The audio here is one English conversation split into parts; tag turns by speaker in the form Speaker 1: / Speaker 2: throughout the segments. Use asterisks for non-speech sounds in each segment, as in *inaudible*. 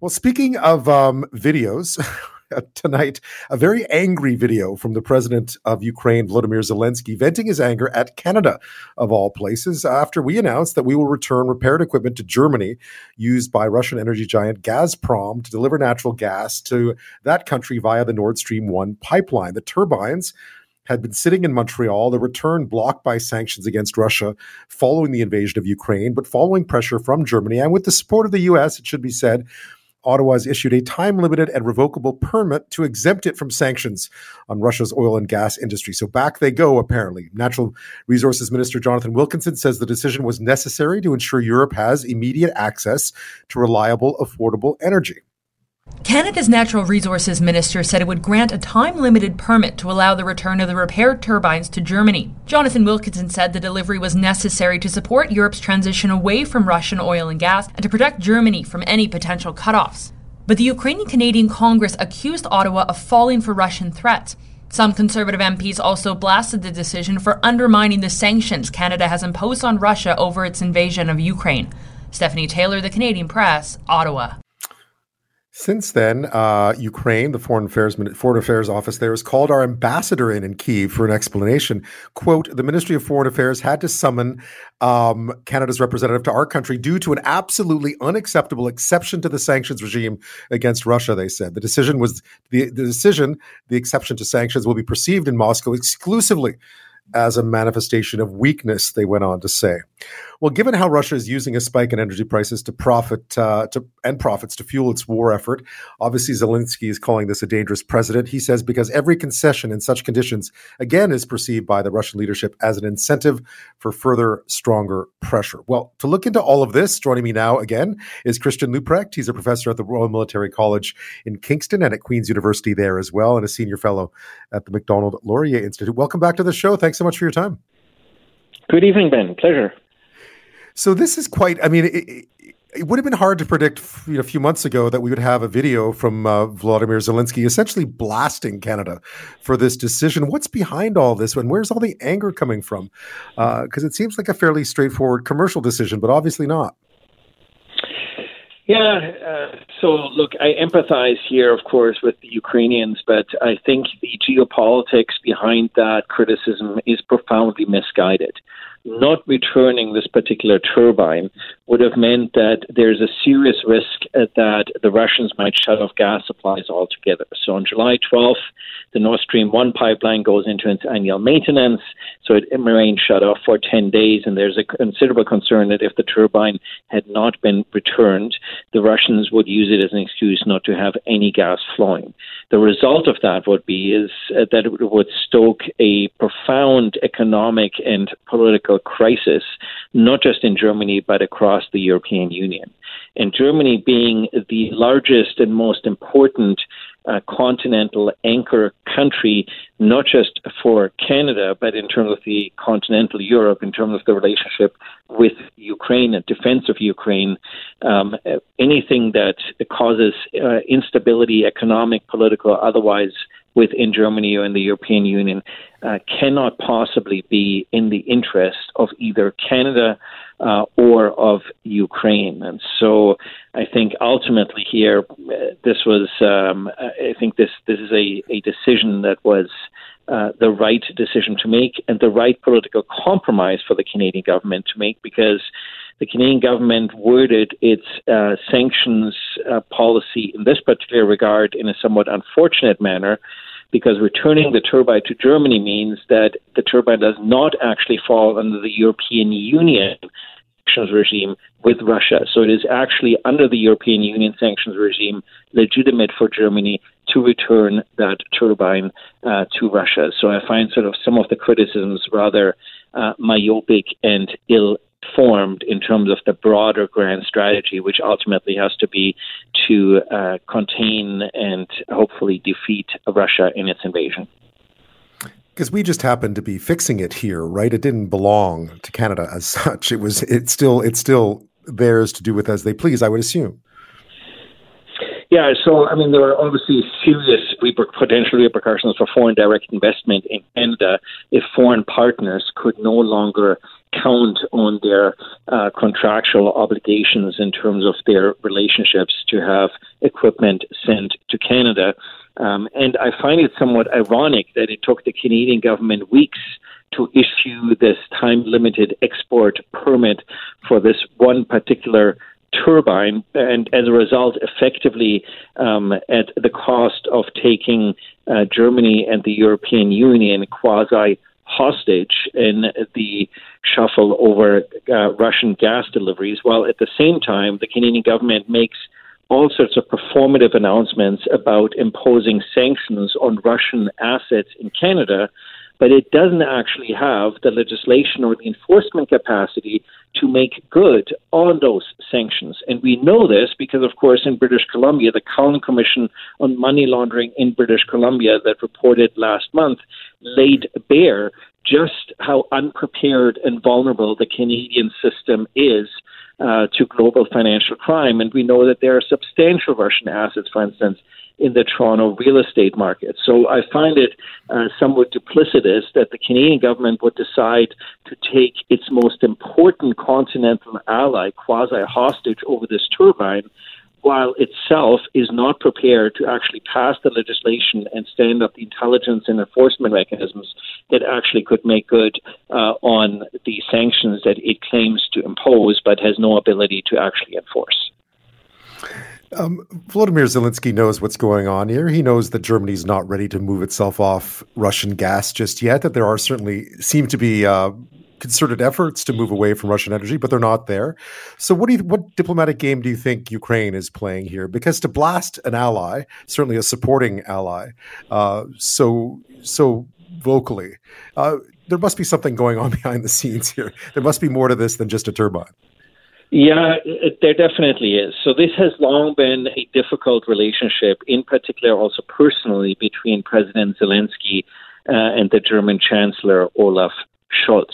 Speaker 1: Well, speaking of um, videos, *laughs* tonight a very angry video from the president of Ukraine, Volodymyr Zelensky, venting his anger at Canada, of all places, after we announced that we will return repaired equipment to Germany used by Russian energy giant Gazprom to deliver natural gas to that country via the Nord Stream 1 pipeline. The turbines had been sitting in Montreal, the return blocked by sanctions against Russia following the invasion of Ukraine, but following pressure from Germany and with the support of the US, it should be said, Ottawa has issued a time limited and revocable permit to exempt it from sanctions on Russia's oil and gas industry. So back they go, apparently. Natural Resources Minister Jonathan Wilkinson says the decision was necessary to ensure Europe has immediate access to reliable, affordable energy.
Speaker 2: Canada's Natural Resources Minister said it would grant a time limited permit to allow the return of the repaired turbines to Germany. Jonathan Wilkinson said the delivery was necessary to support Europe's transition away from Russian oil and gas and to protect Germany from any potential cutoffs. But the Ukrainian Canadian Congress accused Ottawa of falling for Russian threats. Some Conservative MPs also blasted the decision for undermining the sanctions Canada has imposed on Russia over its invasion of Ukraine. Stephanie Taylor, The Canadian Press, Ottawa.
Speaker 1: Since then, uh, Ukraine, the Foreign Affairs Foreign Affairs Office there, has called our ambassador in in Kiev for an explanation. "Quote: The Ministry of Foreign Affairs had to summon um, Canada's representative to our country due to an absolutely unacceptable exception to the sanctions regime against Russia." They said the decision was the, the decision, the exception to sanctions, will be perceived in Moscow exclusively as a manifestation of weakness, they went on to say. Well, given how Russia is using a spike in energy prices to profit uh, to and profits to fuel its war effort, obviously Zelensky is calling this a dangerous precedent. He says because every concession in such conditions again is perceived by the Russian leadership as an incentive for further stronger pressure. Well, to look into all of this, joining me now again is Christian Leuprecht. He's a professor at the Royal Military College in Kingston and at Queen's University there as well, and a senior fellow at the Macdonald Laurier Institute. Welcome back to the show. Thanks so much for your time.
Speaker 3: Good evening, Ben. Pleasure.
Speaker 1: So this is quite. I mean, it, it would have been hard to predict you know, a few months ago that we would have a video from uh, Vladimir Zelensky essentially blasting Canada for this decision. What's behind all this, and where's all the anger coming from? Because uh, it seems like a fairly straightforward commercial decision, but obviously not.
Speaker 3: Yeah, uh, so look, I empathize here, of course, with the Ukrainians, but I think the geopolitics behind that criticism is profoundly misguided not returning this particular turbine would have meant that there's a serious risk that the Russians might shut off gas supplies altogether. So on July 12th, the Nord Stream 1 pipeline goes into its annual maintenance, so it remained shut off for 10 days, and there's a considerable concern that if the turbine had not been returned, the Russians would use it as an excuse not to have any gas flowing. The result of that would be is uh, that it would stoke a profound economic and political crisis, not just in Germany, but across the European Union. And Germany being the largest and most important continental anchor country, not just for Canada, but in terms of the continental Europe, in terms of the relationship with Ukraine and defense of Ukraine. Um, anything that causes uh, instability, economic, political, otherwise, within Germany or in the European Union uh, cannot possibly be in the interest of either Canada uh, or of Ukraine. And so I think ultimately here, uh, this was, um, I think this, this is a, a decision that was uh, the right decision to make and the right political compromise for the Canadian government to make because the Canadian government worded its uh, sanctions uh, policy in this particular regard in a somewhat unfortunate manner because returning the turbine to Germany means that the turbine does not actually fall under the European Union sanctions regime with Russia. So it is actually under the European Union sanctions regime legitimate for Germany to return that turbine uh, to Russia. So I find sort of some of the criticisms rather uh, myopic and ill formed in terms of the broader grand strategy, which ultimately has to be to uh, contain and hopefully defeat Russia in its invasion.
Speaker 1: Because we just happened to be fixing it here, right? It didn't belong to Canada as such. It was. It's still. It's still theirs to do with as they please. I would assume.
Speaker 3: Yeah, so I mean, there are obviously serious potential repercussions for foreign direct investment in Canada if foreign partners could no longer count on their uh, contractual obligations in terms of their relationships to have equipment sent to Canada. Um, and I find it somewhat ironic that it took the Canadian government weeks to issue this time limited export permit for this one particular turbine, and as a result, effectively um, at the cost of taking uh, Germany and the European Union quasi hostage in the shuffle over uh, Russian gas deliveries, while at the same time the Canadian government makes all sorts of performative announcements about imposing sanctions on Russian assets in Canada but it doesn't actually have the legislation or the enforcement capacity to make good on those sanctions. And we know this because, of course, in British Columbia, the Cullen Commission on Money Laundering in British Columbia that reported last month laid bare just how unprepared and vulnerable the Canadian system is uh, to global financial crime. And we know that there are substantial Russian assets, for instance, in the Toronto real estate market. So I find it uh, somewhat duplicitous that the Canadian government would decide to take its most important continental ally quasi hostage over this turbine while itself is not prepared to actually pass the legislation and stand up the intelligence and enforcement mechanisms that actually could make good uh, on the sanctions that it claims to impose but has no ability to actually enforce.
Speaker 1: Um, Volodymyr Zelensky knows what's going on here. He knows that Germany's not ready to move itself off Russian gas just yet. That there are certainly seem to be uh, concerted efforts to move away from Russian energy, but they're not there. So, what do you, what diplomatic game do you think Ukraine is playing here? Because to blast an ally, certainly a supporting ally, uh, so so vocally, uh, there must be something going on *laughs* behind the scenes here. There must be more to this than just a turbine.
Speaker 3: Yeah, it, there definitely is. So this has long been a difficult relationship, in particular also personally, between President Zelensky uh, and the German Chancellor Olaf Scholz.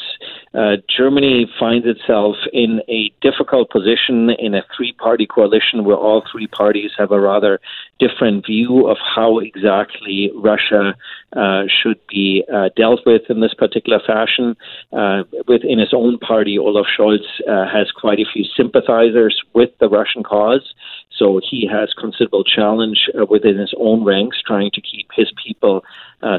Speaker 3: Uh, Germany finds itself in a difficult position in a three party coalition where all three parties have a rather different view of how exactly Russia uh, should be uh, dealt with in this particular fashion. Uh, within his own party, Olaf Scholz uh, has quite a few sympathizers with the Russian cause. So he has considerable challenge uh, within his own ranks trying to keep his people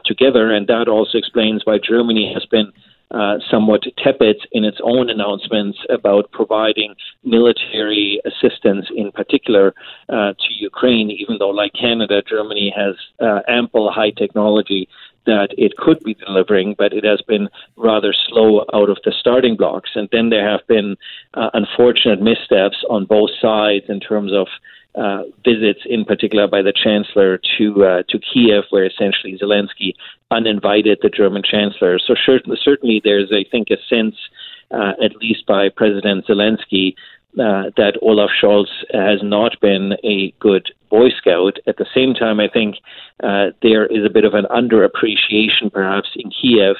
Speaker 3: together. And that also explains why Germany has been uh, somewhat tepid in its own announcements about providing military assistance, in particular uh, to Ukraine, even though, like Canada, Germany has uh, ample high technology that it could be delivering, but it has been rather slow out of the starting blocks. And then there have been uh, unfortunate missteps on both sides in terms of uh, visits, in particular by the chancellor to uh, to Kiev, where essentially Zelensky uninvited the German chancellor. So certainly, there's, I think, a sense, uh, at least by President Zelensky, uh, that Olaf Scholz has not been a good Boy Scout. At the same time, I think uh, there is a bit of an underappreciation, perhaps, in Kiev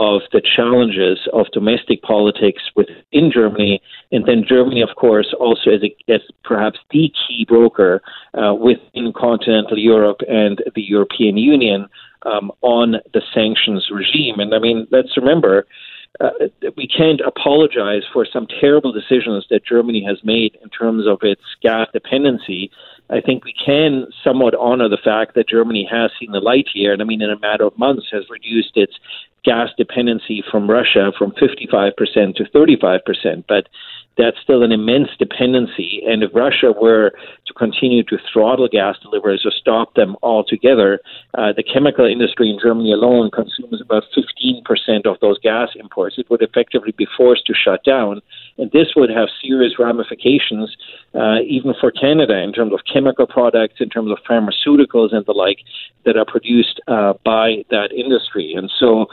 Speaker 3: of the challenges of domestic politics within Germany, and then Germany, of course, also as, a, as perhaps the key broker uh, within continental Europe and the European Union um, on the sanctions regime. And I mean, let's remember. Uh, we can't apologize for some terrible decisions that Germany has made in terms of its gas dependency. I think we can somewhat honor the fact that Germany has seen the light here, and I mean, in a matter of months, has reduced its gas dependency from Russia from 55% to 35%. But that's still an immense dependency. And if Russia were to continue to throttle gas deliveries or stop them altogether, uh, the chemical industry in Germany alone consumes about 15% of those gas imports. It would effectively be forced to shut down. And this would have serious ramifications, uh, even for Canada, in terms of chemical products, in terms of pharmaceuticals and the like that are produced uh, by that industry. And so,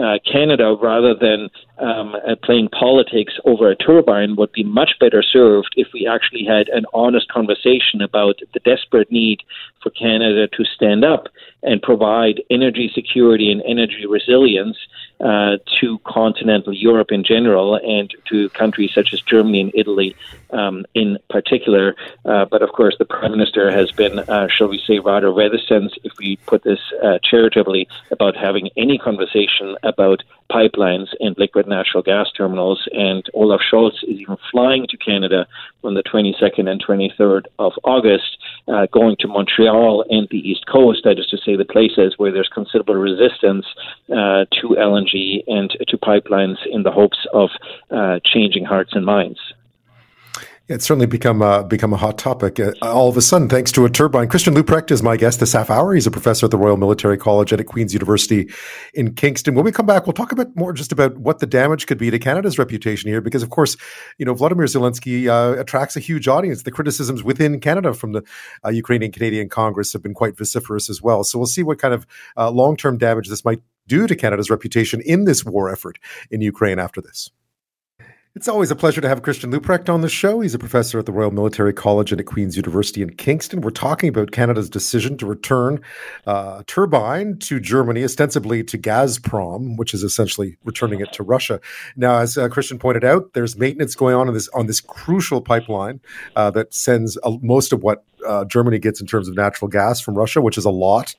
Speaker 3: uh, Canada, rather than um, uh, playing politics over a turbine, would be much better served if we actually had an honest conversation about the desperate need for Canada to stand up and provide energy security and energy resilience uh, to continental Europe in general and to countries such as Germany and Italy um, in particular. Uh, but of course, the Prime Minister has been, uh, shall we say, rather reticent, if we put this uh, charitably, about having any conversation about pipelines and liquid natural gas terminals. And Olaf Scholz is even flying to Canada on the 22nd and 23rd of August, uh, going to Montreal and the East Coast, that is to say, the places where there's considerable resistance uh, to LNG and to pipelines in the hopes of uh, changing hearts and minds.
Speaker 1: It's certainly become a, become a hot topic uh, all of a sudden, thanks to a turbine. Christian Leuprecht is my guest this half hour. He's a professor at the Royal Military College at Queen's University in Kingston. When we come back, we'll talk a bit more just about what the damage could be to Canada's reputation here, because of course, you know, Vladimir Zelensky uh, attracts a huge audience. The criticisms within Canada from the uh, Ukrainian Canadian Congress have been quite vociferous as well. So we'll see what kind of uh, long term damage this might do to Canada's reputation in this war effort in Ukraine after this. It's always a pleasure to have Christian Leuprecht on the show. He's a professor at the Royal Military College and at Queen's University in Kingston. We're talking about Canada's decision to return uh, turbine to Germany, ostensibly to Gazprom, which is essentially returning it to Russia. Now, as uh, Christian pointed out, there's maintenance going on in this on this crucial pipeline uh, that sends most of what uh, Germany gets in terms of natural gas from Russia, which is a lot.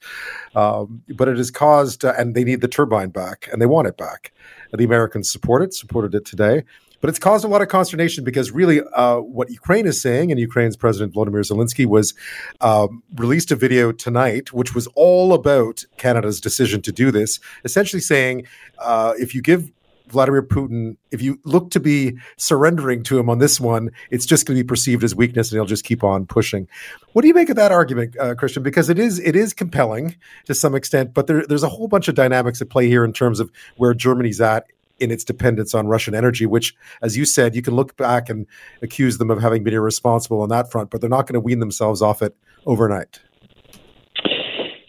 Speaker 1: Um, but it has caused, uh, and they need the turbine back, and they want it back. The Americans support it, supported it today. But it's caused a lot of consternation because really uh, what Ukraine is saying, and Ukraine's President Volodymyr Zelensky was um, released a video tonight, which was all about Canada's decision to do this, essentially saying uh, if you give Vladimir Putin, if you look to be surrendering to him on this one, it's just going to be perceived as weakness, and he'll just keep on pushing. What do you make of that argument, uh, Christian? Because it is it is compelling to some extent, but there, there's a whole bunch of dynamics at play here in terms of where Germany's at in its dependence on Russian energy, which, as you said, you can look back and accuse them of having been irresponsible on that front, but they're not going to wean themselves off it overnight.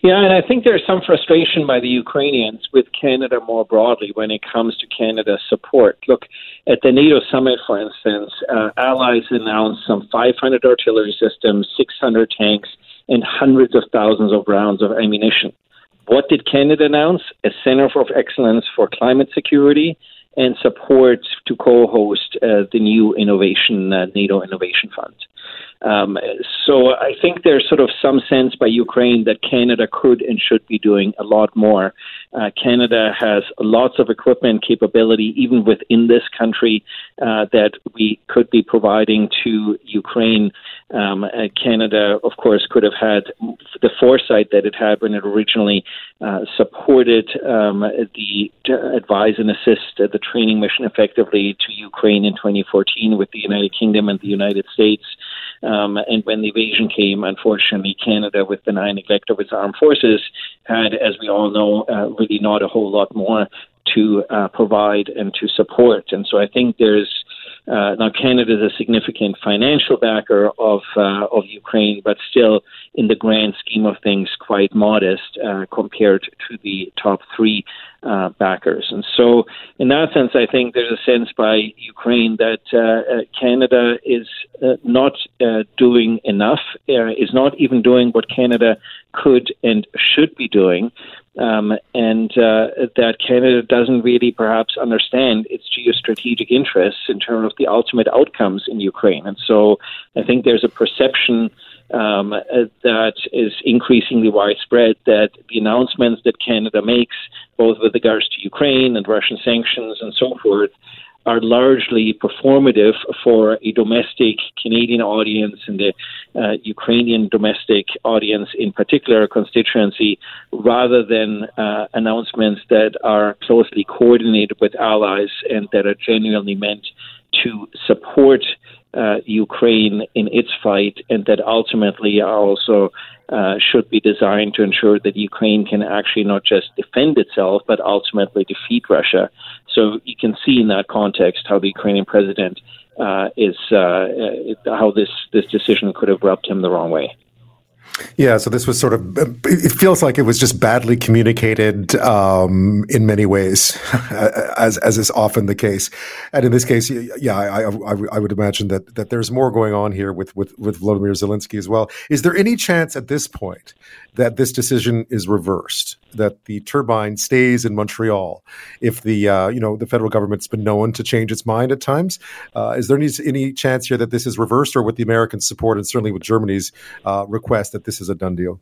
Speaker 3: Yeah, and I think there's some frustration by the Ukrainians with Canada more broadly when it comes to Canada's support. Look, at the NATO summit, for instance, uh, allies announced some 500 artillery systems, 600 tanks, and hundreds of thousands of rounds of ammunition. What did Canada announce? A Center of Excellence for Climate Security and support to co-host uh, the new innovation uh, NATO Innovation Fund. Um, so I think there's sort of some sense by Ukraine that Canada could and should be doing a lot more. Uh, Canada has lots of equipment capability, even within this country, uh, that we could be providing to Ukraine. Um, uh, Canada, of course, could have had the foresight that it had when it originally uh, supported um, the advise and assist the training mission effectively to Ukraine in 2014 with the United Kingdom and the United States. Um, and when the invasion came, unfortunately, Canada, with the nine neglect of its armed forces, had, as we all know, uh, really not a whole lot more to uh, provide and to support. And so I think there's uh, now Canada is a significant financial backer of uh, of Ukraine, but still, in the grand scheme of things, quite modest uh, compared to the top three uh, backers. And so, in that sense, I think there's a sense by Ukraine that uh, uh, Canada is not doing enough, is not even doing what Canada could and should be doing um, and uh, that Canada doesn't really perhaps understand its geostrategic interests in terms of the ultimate outcomes in Ukraine. And so I think there's a perception um, that is increasingly widespread that the announcements that Canada makes, both with regards to Ukraine and Russian sanctions and so forth, are largely performative for a domestic Canadian audience and the uh, Ukrainian domestic audience, in particular constituency, rather than uh, announcements that are closely coordinated with allies and that are genuinely meant to support uh, Ukraine in its fight, and that ultimately also uh, should be designed to ensure that Ukraine can actually not just defend itself, but ultimately defeat Russia. So you can see in that context how the Ukrainian president uh, is uh, how this this decision could have rubbed him the wrong way.
Speaker 1: Yeah, so this was sort of, it feels like it was just badly communicated um, in many ways, *laughs* as, as is often the case. And in this case, yeah, I, I, I, would imagine that, that there's more going on here with, with, with Vladimir Zelensky as well. Is there any chance at this point that this decision is reversed, that the turbine stays in Montreal if the, uh, you know, the federal government's been known to change its mind at times? Uh, is there any, any chance here that this is reversed or with the American support and certainly with Germany's uh, request that this is a done deal?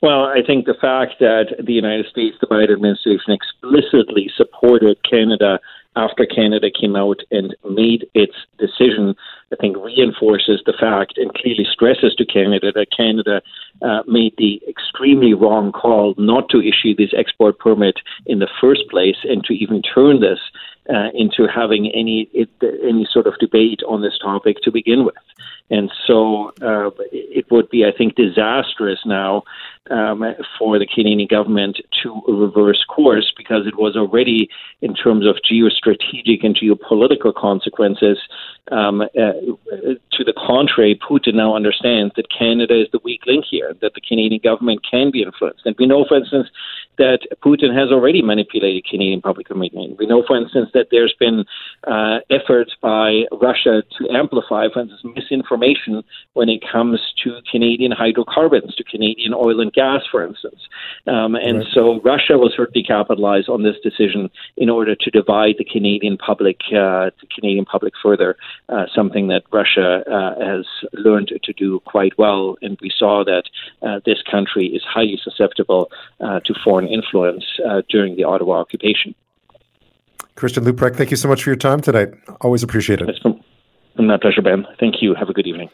Speaker 3: Well, I think the fact that the United States, the Biden administration, explicitly supported Canada after Canada came out and made its decision, I think reinforces the fact and clearly stresses to Canada that Canada uh, made the extremely wrong call not to issue this export permit in the first place and to even turn this uh, into having any it, any sort of debate on this topic to begin with. And so uh, it would be, I think, disastrous now um, for the Canadian government to reverse course because it was already, in terms of geostrategic and geopolitical consequences, um, uh, to the contrary, Putin now understands that Canada is the weak link here, that the Canadian government can be influenced. And we know, for instance, that Putin has already manipulated Canadian public opinion. We know, for instance, that there's been uh, efforts by Russia to amplify, for instance, misinformation when it comes to Canadian hydrocarbons, to Canadian oil and gas, for instance. Um, and right. so Russia will certainly capitalize on this decision in order to divide the Canadian public, uh, the Canadian public further. Uh, something that Russia uh, has learned to do quite well, and we saw that uh, this country is highly susceptible uh, to foreign influence uh, during the Ottawa occupation.
Speaker 1: Christian Leuprecht, thank you so much for your time tonight. Always appreciate it.
Speaker 3: It's my pleasure, Ben. Thank you. Have a good evening.